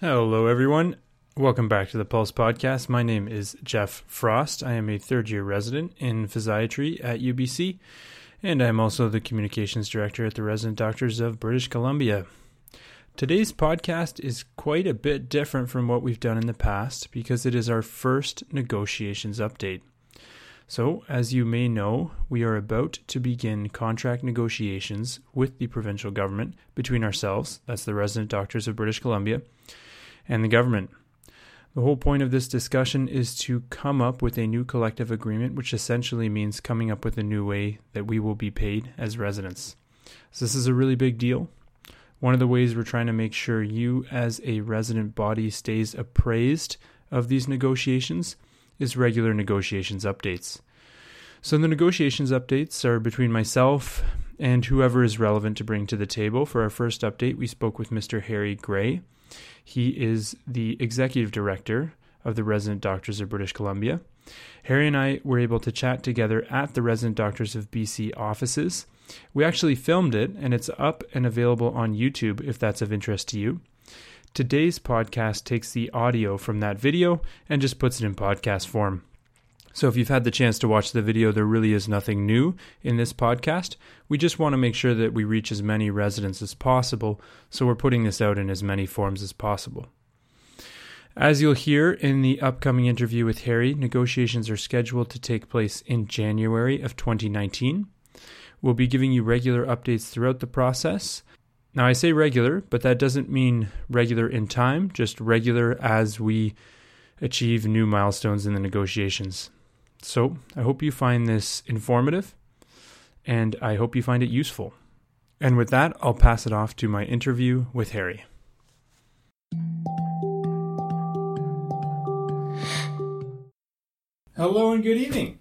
Hello, everyone. Welcome back to the Pulse Podcast. My name is Jeff Frost. I am a third year resident in physiatry at UBC, and I'm also the communications director at the Resident Doctors of British Columbia. Today's podcast is quite a bit different from what we've done in the past because it is our first negotiations update. So, as you may know, we are about to begin contract negotiations with the provincial government between ourselves, that's the resident doctors of British Columbia, and the government. The whole point of this discussion is to come up with a new collective agreement, which essentially means coming up with a new way that we will be paid as residents. So, this is a really big deal. One of the ways we're trying to make sure you, as a resident body, stays appraised of these negotiations is regular negotiations updates. So, the negotiations updates are between myself and whoever is relevant to bring to the table. For our first update, we spoke with Mr. Harry Gray. He is the executive director of the Resident Doctors of British Columbia. Harry and I were able to chat together at the Resident Doctors of BC offices we actually filmed it, and it's up and available on YouTube if that's of interest to you. Today's podcast takes the audio from that video and just puts it in podcast form. So if you've had the chance to watch the video, there really is nothing new in this podcast. We just want to make sure that we reach as many residents as possible, so we're putting this out in as many forms as possible. As you'll hear in the upcoming interview with Harry, negotiations are scheduled to take place in January of 2019. We'll be giving you regular updates throughout the process. Now, I say regular, but that doesn't mean regular in time, just regular as we achieve new milestones in the negotiations. So, I hope you find this informative and I hope you find it useful. And with that, I'll pass it off to my interview with Harry. Hello and good evening.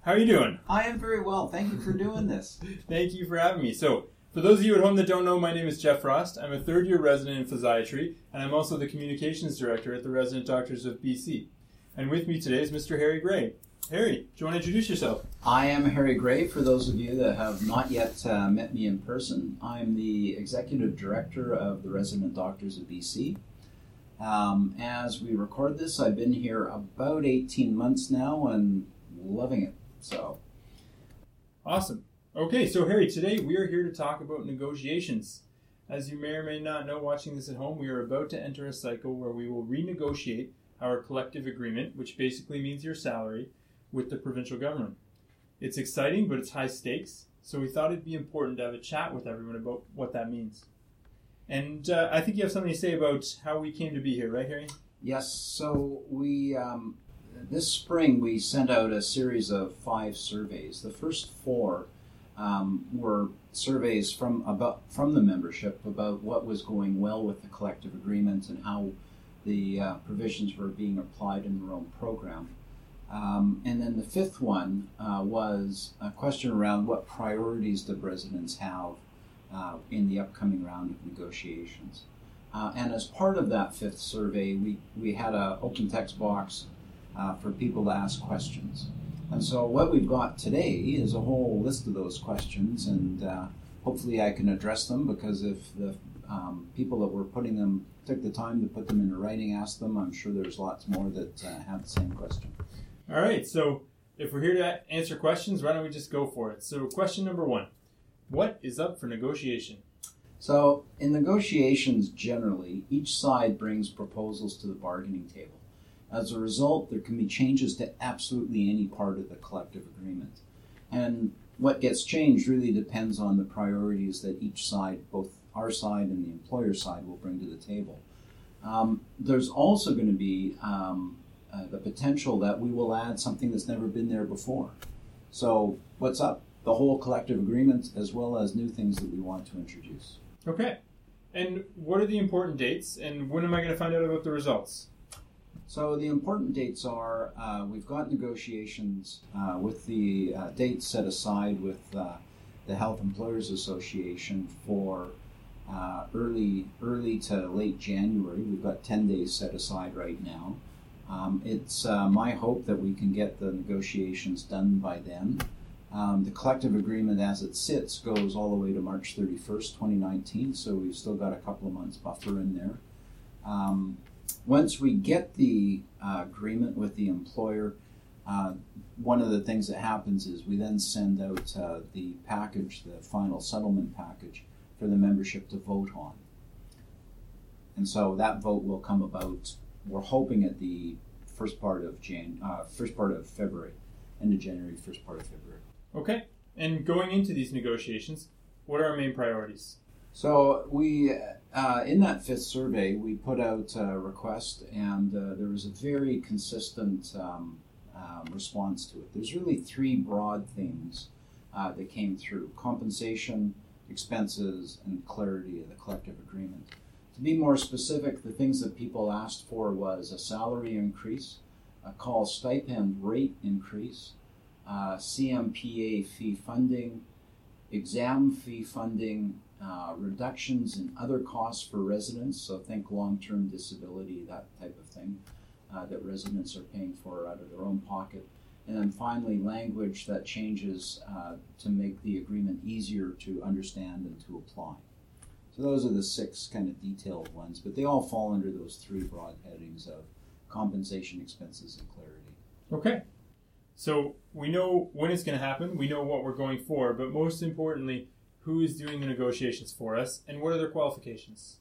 How are you doing? I am very well. Thank you for doing this. Thank you for having me. So, for those of you at home that don't know, my name is Jeff Frost. I'm a third year resident in physiatry, and I'm also the communications director at the Resident Doctors of BC. And with me today is Mr. Harry Gray. Harry, do you want to introduce yourself? I am Harry Gray. For those of you that have not yet uh, met me in person, I'm the executive director of the Resident Doctors of BC. Um, as we record this, I've been here about 18 months now and loving it. So, awesome. Okay, so Harry, today we are here to talk about negotiations. As you may or may not know, watching this at home, we are about to enter a cycle where we will renegotiate our collective agreement, which basically means your salary, with the provincial government. It's exciting, but it's high stakes, so we thought it'd be important to have a chat with everyone about what that means. And uh, I think you have something to say about how we came to be here, right, Harry? Yes. So we um, this spring we sent out a series of five surveys. The first four um, were surveys from about from the membership about what was going well with the collective agreement and how the uh, provisions were being applied in their own program. Um, and then the fifth one uh, was a question around what priorities the residents have uh, in the upcoming round of negotiations. Uh, and as part of that fifth survey, we, we had an open text box uh, for people to ask questions. And so, what we've got today is a whole list of those questions, and uh, hopefully, I can address them because if the um, people that were putting them took the time to put them into writing, asked them, I'm sure there's lots more that uh, have the same question. All right, so if we're here to answer questions, why don't we just go for it? So, question number one What is up for negotiation? So, in negotiations generally, each side brings proposals to the bargaining table. As a result, there can be changes to absolutely any part of the collective agreement. And what gets changed really depends on the priorities that each side, both our side and the employer side, will bring to the table. Um, there's also going to be um, uh, the potential that we will add something that's never been there before. So, what's up? The whole collective agreement, as well as new things that we want to introduce. Okay. And what are the important dates, and when am I going to find out about the results? So the important dates are uh, we've got negotiations uh, with the uh, dates set aside with uh, the Health Employers Association for uh, early early to late January. We've got ten days set aside right now. Um, it's uh, my hope that we can get the negotiations done by then. Um, the collective agreement as it sits goes all the way to March 31st, 2019, so we've still got a couple of months buffer in there. Um, once we get the uh, agreement with the employer, uh, one of the things that happens is we then send out uh, the package, the final settlement package, for the membership to vote on. And so that vote will come about. We're hoping at the first part of Jan, uh, first part of February, end of January, first part of February. Okay. And going into these negotiations, what are our main priorities? So we, uh, in that fifth survey, we put out a request, and uh, there was a very consistent um, um, response to it. There's really three broad themes uh, that came through: compensation, expenses, and clarity of the collective agreement. To be more specific, the things that people asked for was a salary increase, a call stipend rate increase, uh, CMPA fee funding, exam fee funding, uh, reductions in other costs for residents, so think long term disability, that type of thing, uh, that residents are paying for out of their own pocket. And then finally, language that changes uh, to make the agreement easier to understand and to apply. So those are the six kind of detailed ones, but they all fall under those three broad headings of compensation, expenses, and clarity. Okay. So we know when it's going to happen, we know what we're going for, but most importantly, who is doing the negotiations for us and what are their qualifications?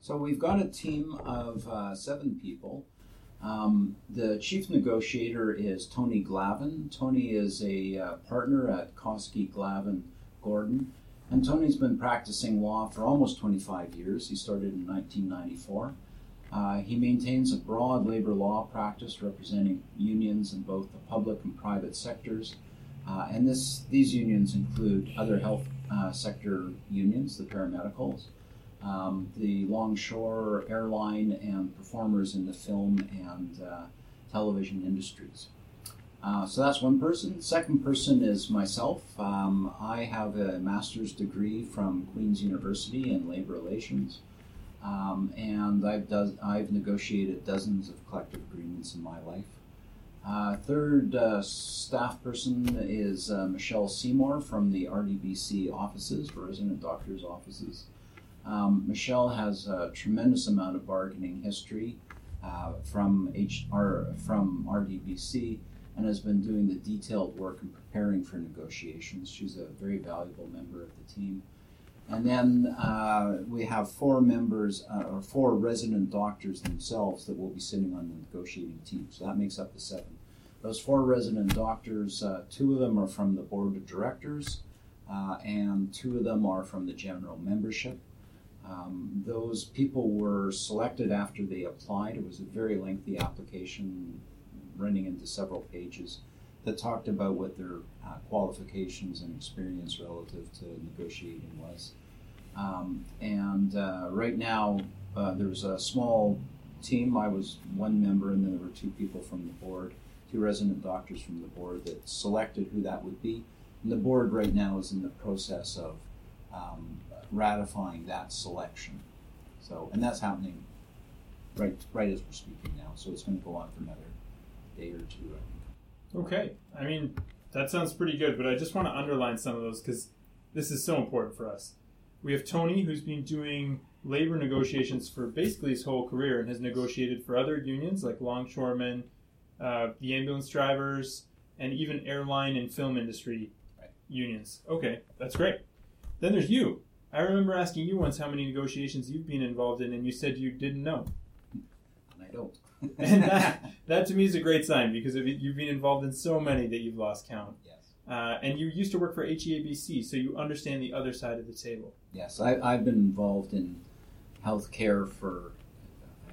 So we've got a team of uh, seven people. Um, the chief negotiator is Tony Glavin. Tony is a uh, partner at Koskie Glavin Gordon, and Tony's been practicing law for almost 25 years. He started in 1994. Uh, he maintains a broad labor law practice representing unions in both the public and private sectors. Uh, and this, these unions include other health uh, sector unions, the paramedicals, um, the longshore airline, and performers in the film and uh, television industries. Uh, so that's one person. Second person is myself. Um, I have a master's degree from Queen's University in labor relations. Um, and I've, does, I've negotiated dozens of collective agreements in my life. Uh, third uh, staff person is uh, Michelle Seymour from the RDBC offices, resident doctors' offices. Um, Michelle has a tremendous amount of bargaining history uh, from HR, from RDBC and has been doing the detailed work and preparing for negotiations. She's a very valuable member of the team. And then uh, we have four members, uh, or four resident doctors themselves that will be sitting on the negotiating team. So that makes up the seven. Those four resident doctors, uh, two of them are from the board of directors, uh, and two of them are from the general membership. Um, those people were selected after they applied. It was a very lengthy application, running into several pages, that talked about what their uh, qualifications and experience relative to negotiating was. Um, and uh, right now, uh, there's a small team. I was one member, and then there were two people from the board, two resident doctors from the board that selected who that would be. And the board right now is in the process of um, ratifying that selection. So, and that's happening right right as we're speaking now. So it's going to go on for another day or two, I think. Okay. I mean, that sounds pretty good, but I just want to underline some of those because this is so important for us. We have Tony, who's been doing labor negotiations for basically his whole career and has negotiated for other unions like longshoremen, uh, the ambulance drivers, and even airline and film industry Right. unions. Okay, that's great. Then there's you. I remember asking you once how many negotiations you've been involved in, and you said you didn't know. And I don't. And that, that to me is a great sign because you've been involved in so many that you've lost count. yes. Uh, and you used to work for HEABC, so you understand the other side of the table. Yes, I, I've been involved in healthcare for,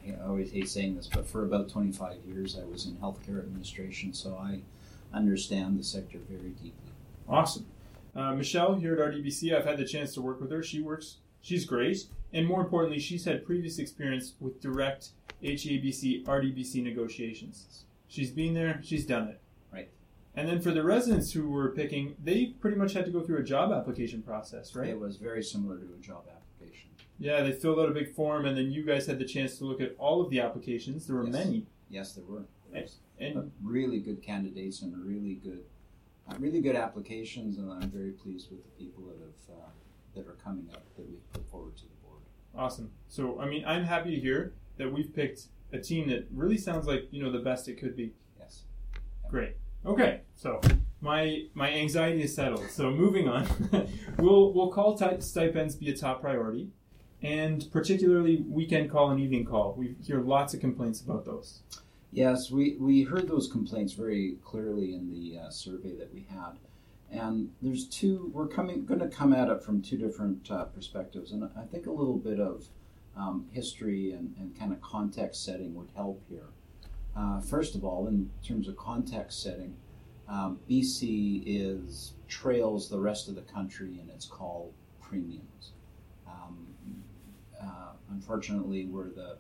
I always hate saying this, but for about 25 years I was in healthcare administration, so I understand the sector very deeply. Awesome. Uh, Michelle here at RDBC, I've had the chance to work with her. She works, she's great. And more importantly, she's had previous experience with direct HABC, RDBC negotiations. She's been there, she's done it. Right. And then for the residents who were picking, they pretty much had to go through a job application process, right? It was very similar to a job application. Yeah, they filled out a big form, and then you guys had the chance to look at all of the applications. There were Yes. many. Yes, there were. There And uh, really good candidates and really good, really good applications, and I'm very pleased with the people that have uh, that are coming up that we've put forward to the board. Awesome. So, I mean, I'm happy to hear that we've picked a team that really sounds like you know the best it could be. Yes. Great. Okay. So my my anxiety is settled. So moving on, we'll we'll call t- stipends be a top priority, and particularly weekend call and evening call. We hear lots of complaints about those. Yes, we, we heard those complaints very clearly in the uh, survey that we had. And there's two, we're coming, going to come at it from two different uh, perspectives. And I think a little bit of um, history and, and kind of context setting would help here. Uh, first of all, in terms of context setting, um, BC is trails the rest of the country in it's called premiums. Um, uh, unfortunately, we're the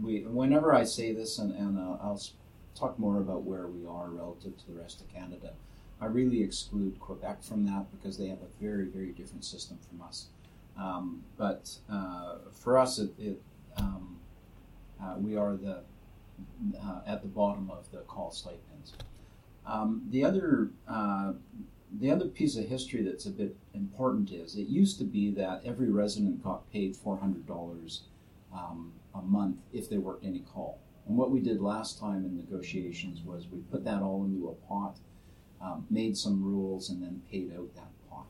we whenever I say this, and, and uh, I'll talk more about where we are relative to the rest of Canada, I really exclude Quebec from that because they have a very, very different system from us. Um, but uh, for us, it, it um, uh, we are the uh, at the bottom of the call stipends. Um, the other uh, the other piece of history that's a bit important is it used to be that every resident got paid four hundred dollars um, a month if they worked any call. And what we did last time in negotiations was we put that all into a pot, um, made some rules, and then paid out that pot.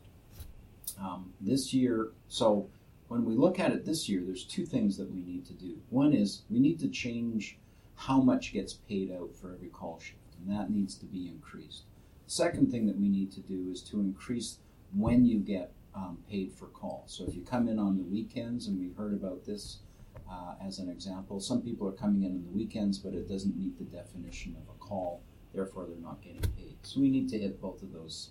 Um, this year, so when we look at it this year, there's two things that we need to do. One is we need to change how much gets paid out for every call shift, and that needs to be increased. Second thing that we need to do is to increase when you get um, paid for call. So if you come in on the weekends, and we heard about this uh, as an example. Some people are coming in on the weekends, but it doesn't meet the definition of a call, therefore, they're not getting paid. So we need to hit both of those.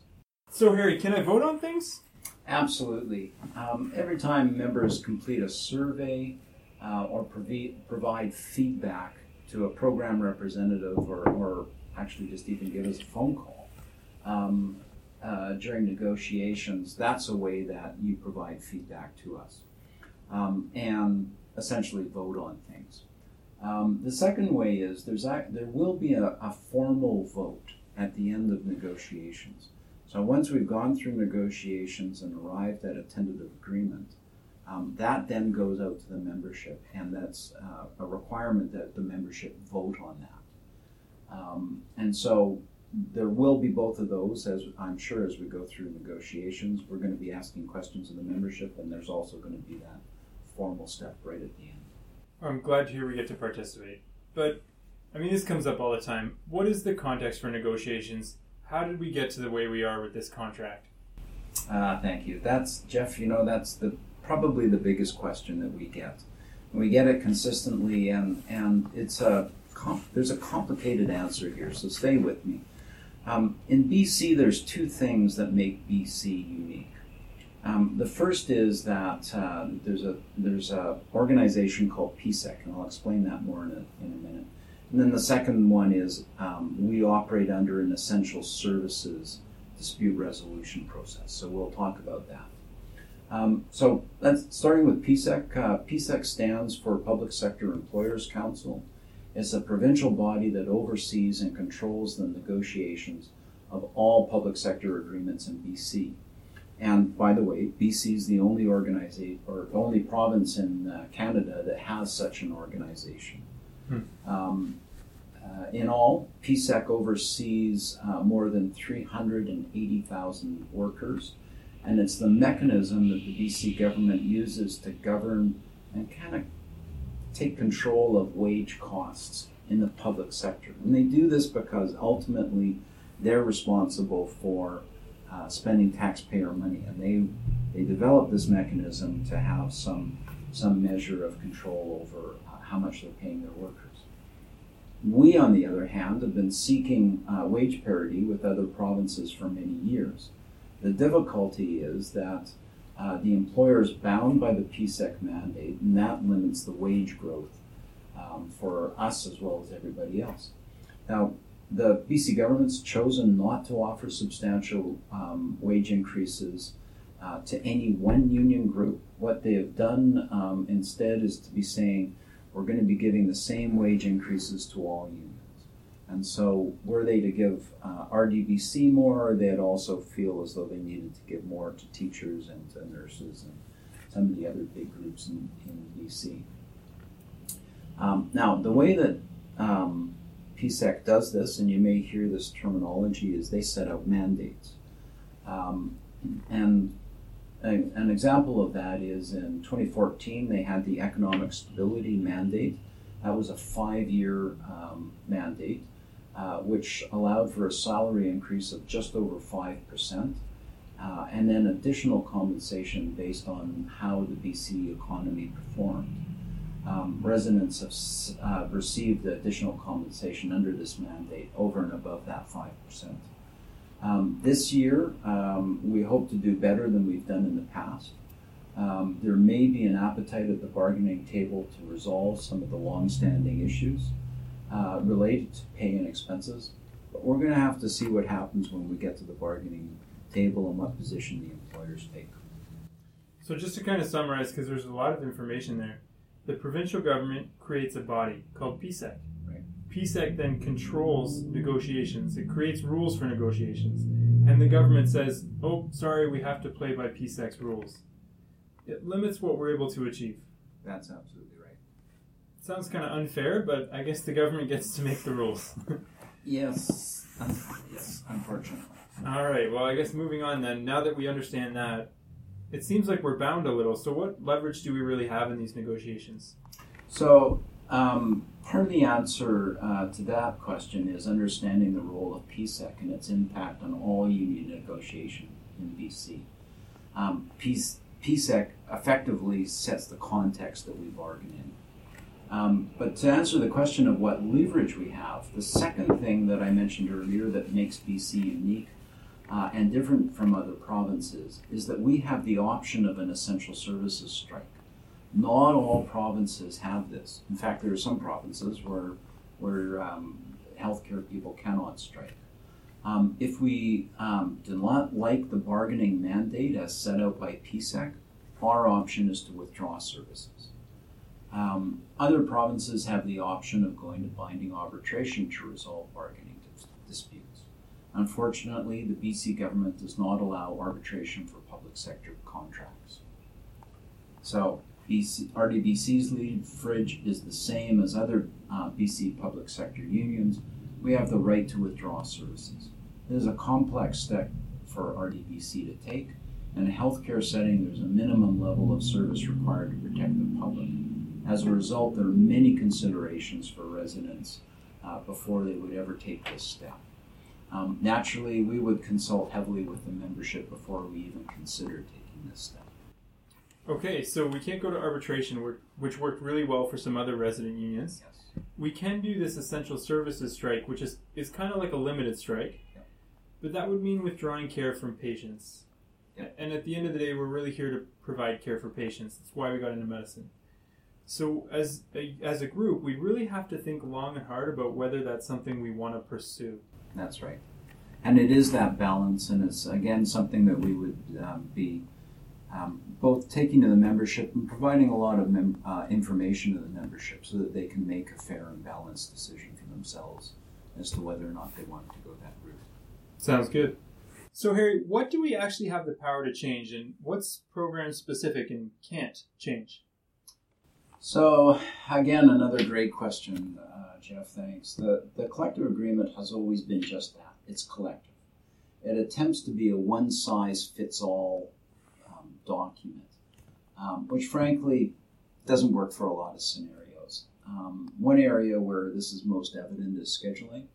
So, Harry, can I vote on things? Absolutely. Um, every time members complete a survey uh, or provi- provide feedback to a program representative or, or actually just even give us a phone call um, uh, during negotiations, that's a way that you provide feedback to us. Um, and essentially vote on things. Um, the second way is there's a, there will be a, a, formal vote at the end of negotiations. So once we've gone through negotiations and arrived at a tentative agreement, um, that then goes out to the membership, and that's uh, a requirement that the membership vote on that. Um, and so there will be both of those, as I'm sure as we go through negotiations. We're going to be asking questions of the membership, and there's also going to be that formal step right at the end. I'm glad to hear we get to participate. But, I mean, this comes up all the time. What is the context for negotiations? How did we get to the way we are with this contract? Uh, thank you. That's, Jeff, you know, that's the probably the biggest question that we get. We get it consistently, and, and it's a there's a complicated answer here, so stay with me. Um, in BC, there's two things that make BC unique. Um, the first is that uh, there's a there's a organization called PSEC, and I'll explain that more in a, in a minute. And then the second one is um, we operate under an essential services dispute resolution process. So we'll talk about that. Um, so that's starting with PSEC. Uh, PSEC stands for Public Sector Employers Council. It's a provincial body that oversees and controls the negotiations of all public sector agreements in BC. And by the way, BC is the only organization or only province in uh, Canada that has such an organization. Hmm. Um, uh, in all, PSEC oversees uh, more than 380,000 workers, and it's the mechanism that the BC government uses to govern and kind of take control of wage costs in the public sector. And they do this because ultimately they're responsible for uh, spending taxpayer money, and they they developed this mechanism to have some some measure of control over uh, how much they're paying their workers. We, on the other hand, have been seeking uh, wage parity with other provinces for many years. The difficulty is that uh, the employer is bound by the PSEC mandate, and that limits the wage growth um, for us as well as everybody else. Now, the BC government's chosen not to offer substantial um, wage increases uh, to any one union group. What they have done um, instead is to be saying we're going to be giving the same wage increases to all unions. And so, were they to give uh, RDBC more, they'd also feel as though they needed to give more to teachers and to nurses and some of the other big groups in, in BC. Um, now, the way that um, PSEC does this, and you may hear this terminology, is they set out mandates. Um, and a, an example of that is in 2014, they had the Economic Stability Mandate. That was a five year um, mandate, uh, which allowed for a salary increase of just over 5%, uh, and then additional compensation based on how the BC economy performed. Um, residents have uh, received additional compensation under this mandate over and above that 5%. Um, this year, um, we hope to do better than we've done in the past. Um, there may be an appetite at the bargaining table to resolve some of the long-standing issues uh, related to pay and expenses, but we're going to have to see what happens when we get to the bargaining table and what position the employers take. So, just to kind of summarize, because there's a lot of information there, the provincial government creates a body called PSEC. PSEC then controls negotiations. It creates rules for negotiations. And the government says, oh, sorry, we have to play by PSEC's rules. It limits what we're able to achieve. That's absolutely right. Sounds kind of unfair, but I guess the government gets to make the rules. yes. yes, unfortunately. All right, well, I guess moving on then, now that we understand that, it seems like we're bound a little. So, what leverage do we really have in these negotiations? So, um, part of the answer uh, to that question is understanding the role of PSEC and its impact on all union negotiation in BC. Um, PSEC effectively sets the context that we bargain in. Um, but to answer the question of what leverage we have, the second thing that I mentioned earlier that makes BC unique uh, and different from other provinces is that we have the option of an essential services strike. Not all provinces have this. In fact, there are some provinces where where um, healthcare people cannot strike. Um, if we um, do not like the bargaining mandate as set out by PSEC, our option is to withdraw services. Um, other provinces have the option of going to binding arbitration to resolve bargaining disputes. Unfortunately, the BC government does not allow arbitration for public sector contracts. So, BC, RDBC's leverage is the same as other uh, BC public sector unions. We have the right to withdraw services. It is a complex step for RDBC to take. In a healthcare setting, there's a minimum level of service required to protect the public. As a result, there are many considerations for residents uh, before they would ever take this step. Um, naturally, we would consult heavily with the membership before we even consider taking this step. Okay, so we can't go to arbitration, which worked really well for some other resident unions. Yes. We can do this essential services strike, which is, is kind of like a limited strike, yep. but that would mean withdrawing care from patients. Yep. And at the end of the day, we're really here to provide care for patients. That's why we got into medicine. So as a, as a group, we really have to think long and hard about whether that's something we want to pursue. That's right. And it is that balance, and it's again something that we would um, be um, both taking to the membership and providing a lot of mem- uh, information to the membership so that they can make a fair and balanced decision for themselves as to whether or not they want to go that route. Sounds good. So, Harry, what do we actually have the power to change, and what's program specific and can't change? So, again, another great question, uh, Jeff. Thanks. The, the collective agreement has always been just that it's collective. It attempts to be a one size fits all document, um, which frankly doesn't work for a lot of scenarios. Um, one area where this is most evident is scheduling.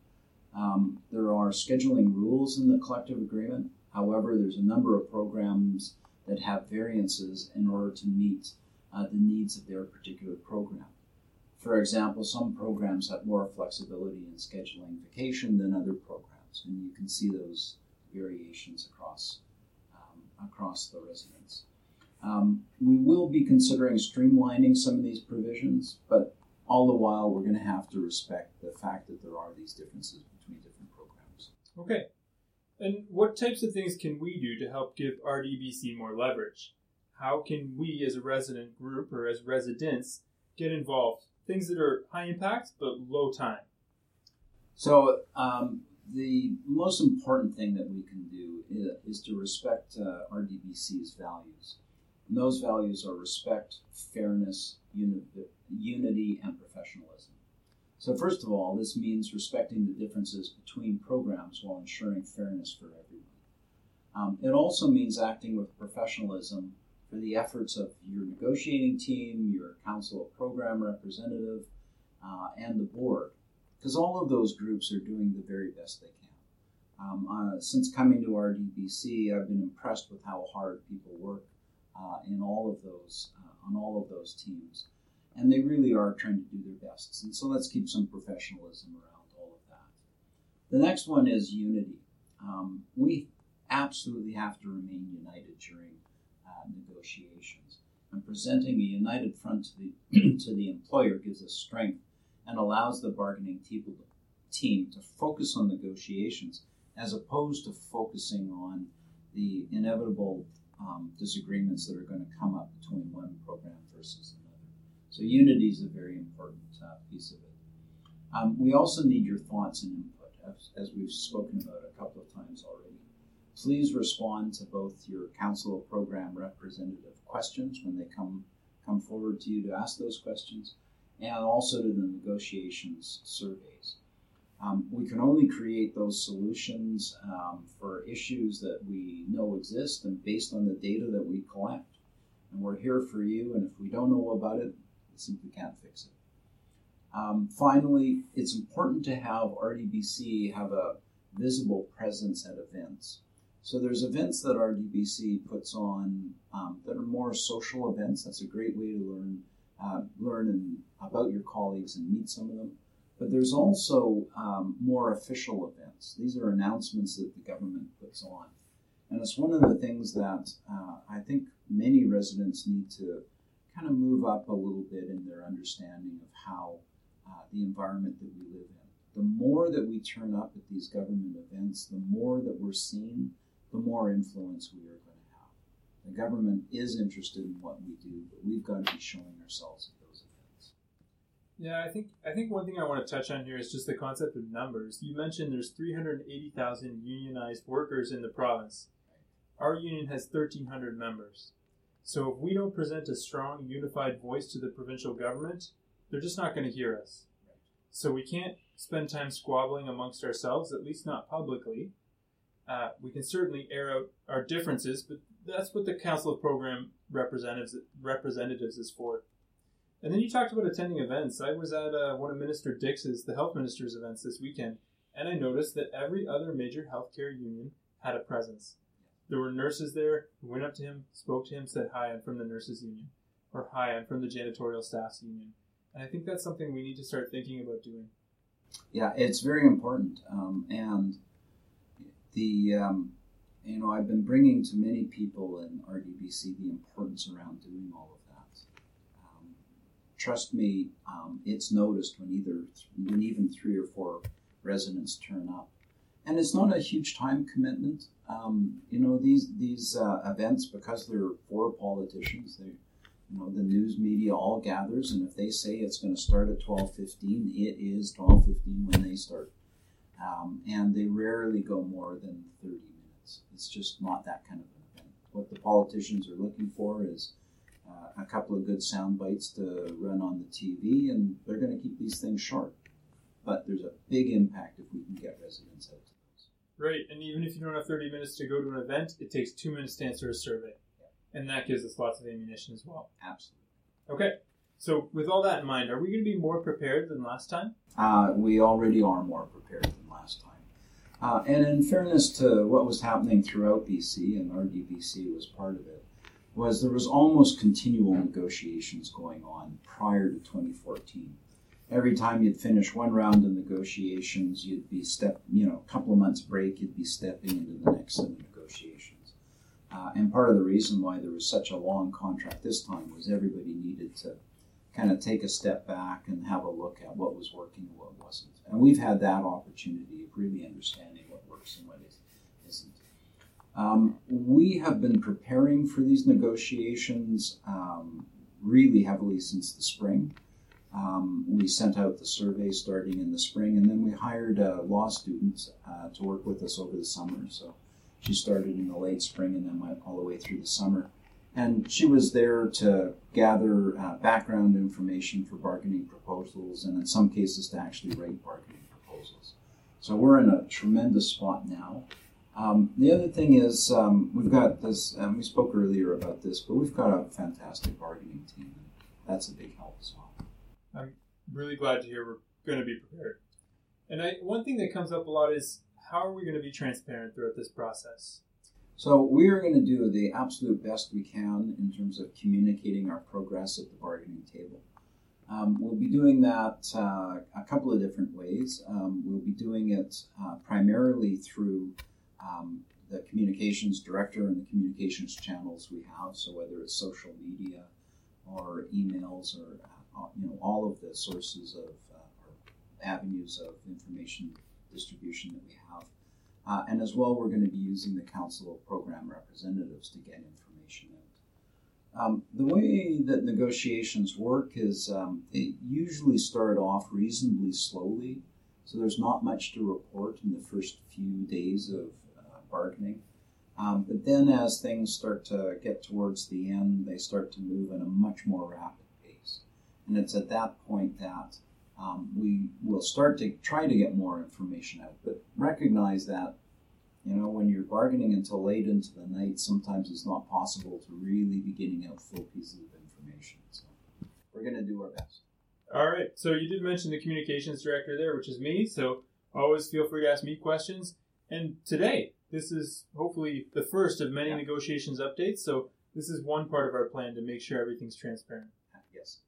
Um, there are scheduling rules in the collective agreement. However, there's a number of programs that have variances in order to meet uh, the needs of their particular program. For example, some programs have more flexibility in scheduling vacation than other programs, and you can see those variations across across the residents. Um, we will be considering streamlining some of these provisions, but all the while we're going to have to respect the fact that there are these differences between different programs. Okay. And what types of things can we do to help give RDBC more leverage? How can we as a resident group or as residents get involved? Things that are high impact but low time. So, um, the most important thing that we can do is, is to respect uh, RDBC's values. And those values are respect, fairness, uni- unity, and professionalism. So, first of all, this means respecting the differences between programs while ensuring fairness for everyone. Um, it also means acting with professionalism for the efforts of your negotiating team, your council of program representative, uh, and the board, because all of those groups are doing the very best they can. Um, uh, since coming to RDBC, I've been impressed with how hard people work uh, in all of those uh, on all of those teams, and they really are trying to do their best. And so let's keep some professionalism around all of that. The next one is unity. Um, we absolutely have to remain united during negotiations, and presenting a united front to the to the employer gives us strength and allows the bargaining team to focus on negotiations as opposed to focusing on the inevitable um, disagreements that are going to come up between one program versus another. So unity is a very important uh, piece of it. Um, we also need your thoughts and input, as, as, we've spoken about a couple of times already. Please respond to both your council program representative questions when they come come forward to you to ask those questions, and also to the negotiations surveys. Um, we can only create those solutions um, for issues that we know exist and based on the data that we collect. And we're here for you, and if we don't know about it, we simply can't fix it. Um, finally, it's important to have RDBC have a visible presence at events. So there's events that RDBC puts on um, that are more social events. That's a great way to learn, uh, learn and, about your colleagues and meet some of them. But there's also um, more official events. These are announcements that the government puts on. And it's one of the things that uh, I think many residents need to kind of move up a little bit in their understanding of how uh, the environment that we live in. The more that we turn up at these government events, the more that we're seen, the more influence we are going to have. The government is interested in what we do, but we've got to be showing ourselves at those events. yeah, I think I think one thing I want to touch on here is just the concept of numbers. You mentioned there's 380,000 unionized workers in the province. Our union has 1,300 members. So if we don't present a strong, unified voice to the provincial government, they're just not going to hear us. So we can't spend time squabbling amongst ourselves, at least not publicly. Uh, we can certainly air out our differences, but that's what the Council of Program representatives representatives is for. And then you talked about attending events. I was at uh, one of Minister Dix's, the health minister's events this weekend, and I noticed that every other major healthcare union had a presence. There were nurses there who went up to him, spoke to him, said, Hi, I'm from the nurses union, or Hi, I'm from the janitorial staffs union. And I think that's something we need to start thinking about doing. Yeah, it's very important. Um, and the, um, you know, I've been bringing to many people in RDBC the importance around doing all of that. Um, trust me, um, it's noticed when either when even three or four residents turn up, and it's not a huge time commitment. Um, you know these these uh, events because they're for politicians. They, you know, the news media all gathers, and if they say it's going to start at twelve fifteen, it is twelve fifteen when they start, um, and they rarely go more than thirty minutes. It's just not that kind of an event. What the politicians are looking for is uh, a couple of good sound bites to run on the TV, and they're going to keep these things short. But there's a big impact if we can get residents out to those. Right, and even if you don't have 30 minutes to go to an event, it takes two minutes to answer a survey. Yeah. And that gives us lots of ammunition as well. Absolutely. Okay, so with all that in mind, are we going to be more prepared than last time? Uh, we already are more prepared than last time. Uh, and in fairness to what was happening throughout BC, and RDBC was part of it, was there was almost continual negotiations going on prior to 2014. Every time you'd finish one round of negotiations, you'd be step, you know, a couple of months break, you'd be stepping into the next set of negotiations. Uh, and part of the reason why there was such a long contract this time was everybody needed to kind of take a step back and have a look at what was working and what wasn't. And we've had that opportunity of really understanding what works and what isn't. Um, we have been preparing for these negotiations um, really heavily since the spring. Um, we sent out the survey starting in the spring, and then we hired a law student uh, to work with us over the summer. So she started in the late spring and then went all the way through the summer. And she was there to gather uh, background information for bargaining proposals, and in some cases to actually write bargaining proposals. So we're in a tremendous spot now. Um, the other thing is um, we've got this, and we spoke earlier about this, but we've got a fantastic bargaining team. And that's a big help as well. I'm really glad to hear we're going to be prepared. And I, one thing that comes up a lot is how are we going to be transparent throughout this process? So we are going to do the absolute best we can in terms of communicating our progress at the bargaining table. Um, we'll be doing that uh, a couple of different ways. Um, we'll be doing it uh, primarily through um, the communications director and the communications channels we have. So whether it's social media or emails or uh, you know all of the sources of uh, avenues of information distribution that we have. Uh, and as well, we're going to be using the Council of Program Representatives to get information out. Um, the way that negotiations work is um, they usually start off reasonably slowly, so there's not much to report in the first few days of uh, bargaining. Um, but then, as things start to get towards the end, they start to move at a much more rapid pace. And it's at that point that um, we will start to try to get more information out, but recognize that you know when you're bargaining until late into the night, sometimes it's not possible to really be getting out full pieces of information. So we're going to do our best. All right. So you did mention the communications director there, which is me. So always feel free to ask me questions. And today, this is hopefully the first of many yeah. negotiations updates. So this is one part of our plan to make sure everything's transparent. Yes.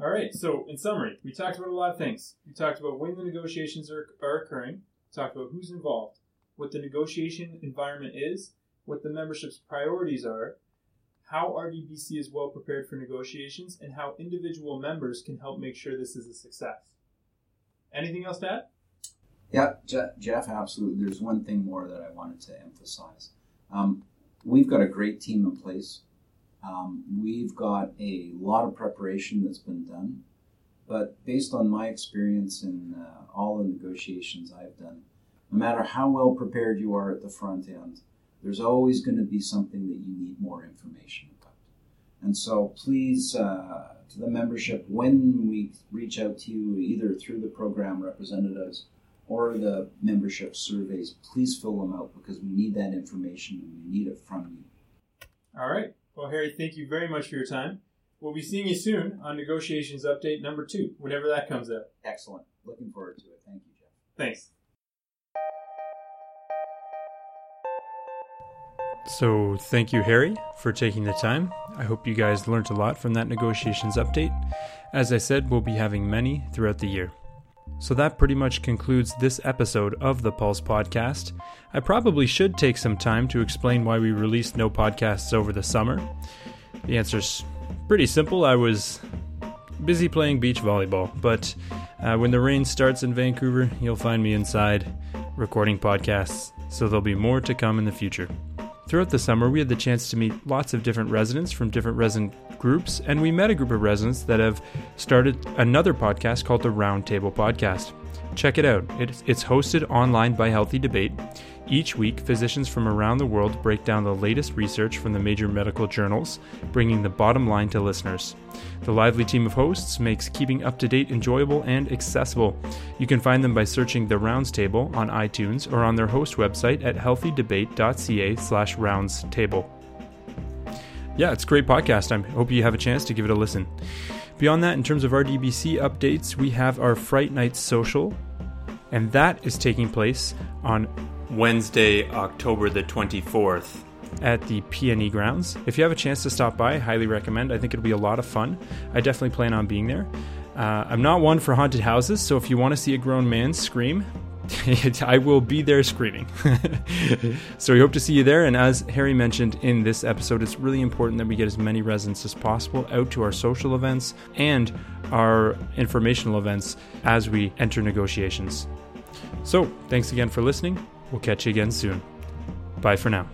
All right. So, in summary, we talked about a lot of things. We talked about when the negotiations are, are occurring. We talked about who's involved, what the negotiation environment is, what the membership's priorities are, how RDBC is well prepared for negotiations, and how individual members can help make sure this is a success. Anything else to add? Yeah, Jeff, absolutely. There's one thing more that I wanted to emphasize. Um, we've got a great team in place. Um, we've got a lot of preparation that's been done, but based on my experience in uh, all the negotiations I've done, no matter how well prepared you are at the front end, there's always going to be something that you need more information about. And so, please, uh, to the membership, when we reach out to you, either through the program representatives or the membership surveys, please fill them out because we need that information and we need it from you. All right. Well, Harry, thank you very much for your time. We'll be seeing you soon on negotiations update number two, whenever that comes up. Excellent. Looking forward to it. Thank you, Jeff. Thanks. So, thank you, Harry, for taking the time. I hope you guys learned a lot from that negotiations update. As I said, we'll be having many throughout the year. So that pretty much concludes this episode of the Pulse Podcast. I probably should take some time to explain why we released no podcasts over the summer. The answer's pretty simple. I was busy playing beach volleyball, but uh, when the rain starts in Vancouver, you'll find me inside recording podcasts, so there'll be more to come in the future. Throughout the summer, we had the chance to meet lots of different residents from different resident groups, and we met a group of residents that have started another podcast called the Rounds Table Podcast. Check it out. It's hosted online by Healthy Debate. Each week, physicians from around the world break down the latest research from the major medical journals, bringing the bottom line to listeners. The lively team of hosts makes keeping up to date enjoyable and accessible. You can find them by searching The Rounds Table on iTunes or on their host website at healthydebate.ca slash roundstable. Yeah, it's a great podcast. I hope you have a chance to give it a listen. Beyond that, in terms of RDBC updates, we have our Fright Night Social, and that is taking place on Wednesday, October the 24th at the PNE grounds. If you have a chance to stop by, I highly recommend. I think it'll be a lot of fun. I definitely plan on being there. Uh, I'm not one for haunted houses, so if you want to see a grown man scream, I will be there screaming. so we hope to see you there. And as Harry mentioned in this episode, it's really important that we get as many residents as possible out to our social events and our informational events as we enter negotiations. So thanks again for listening. We'll catch you again soon. Bye for now.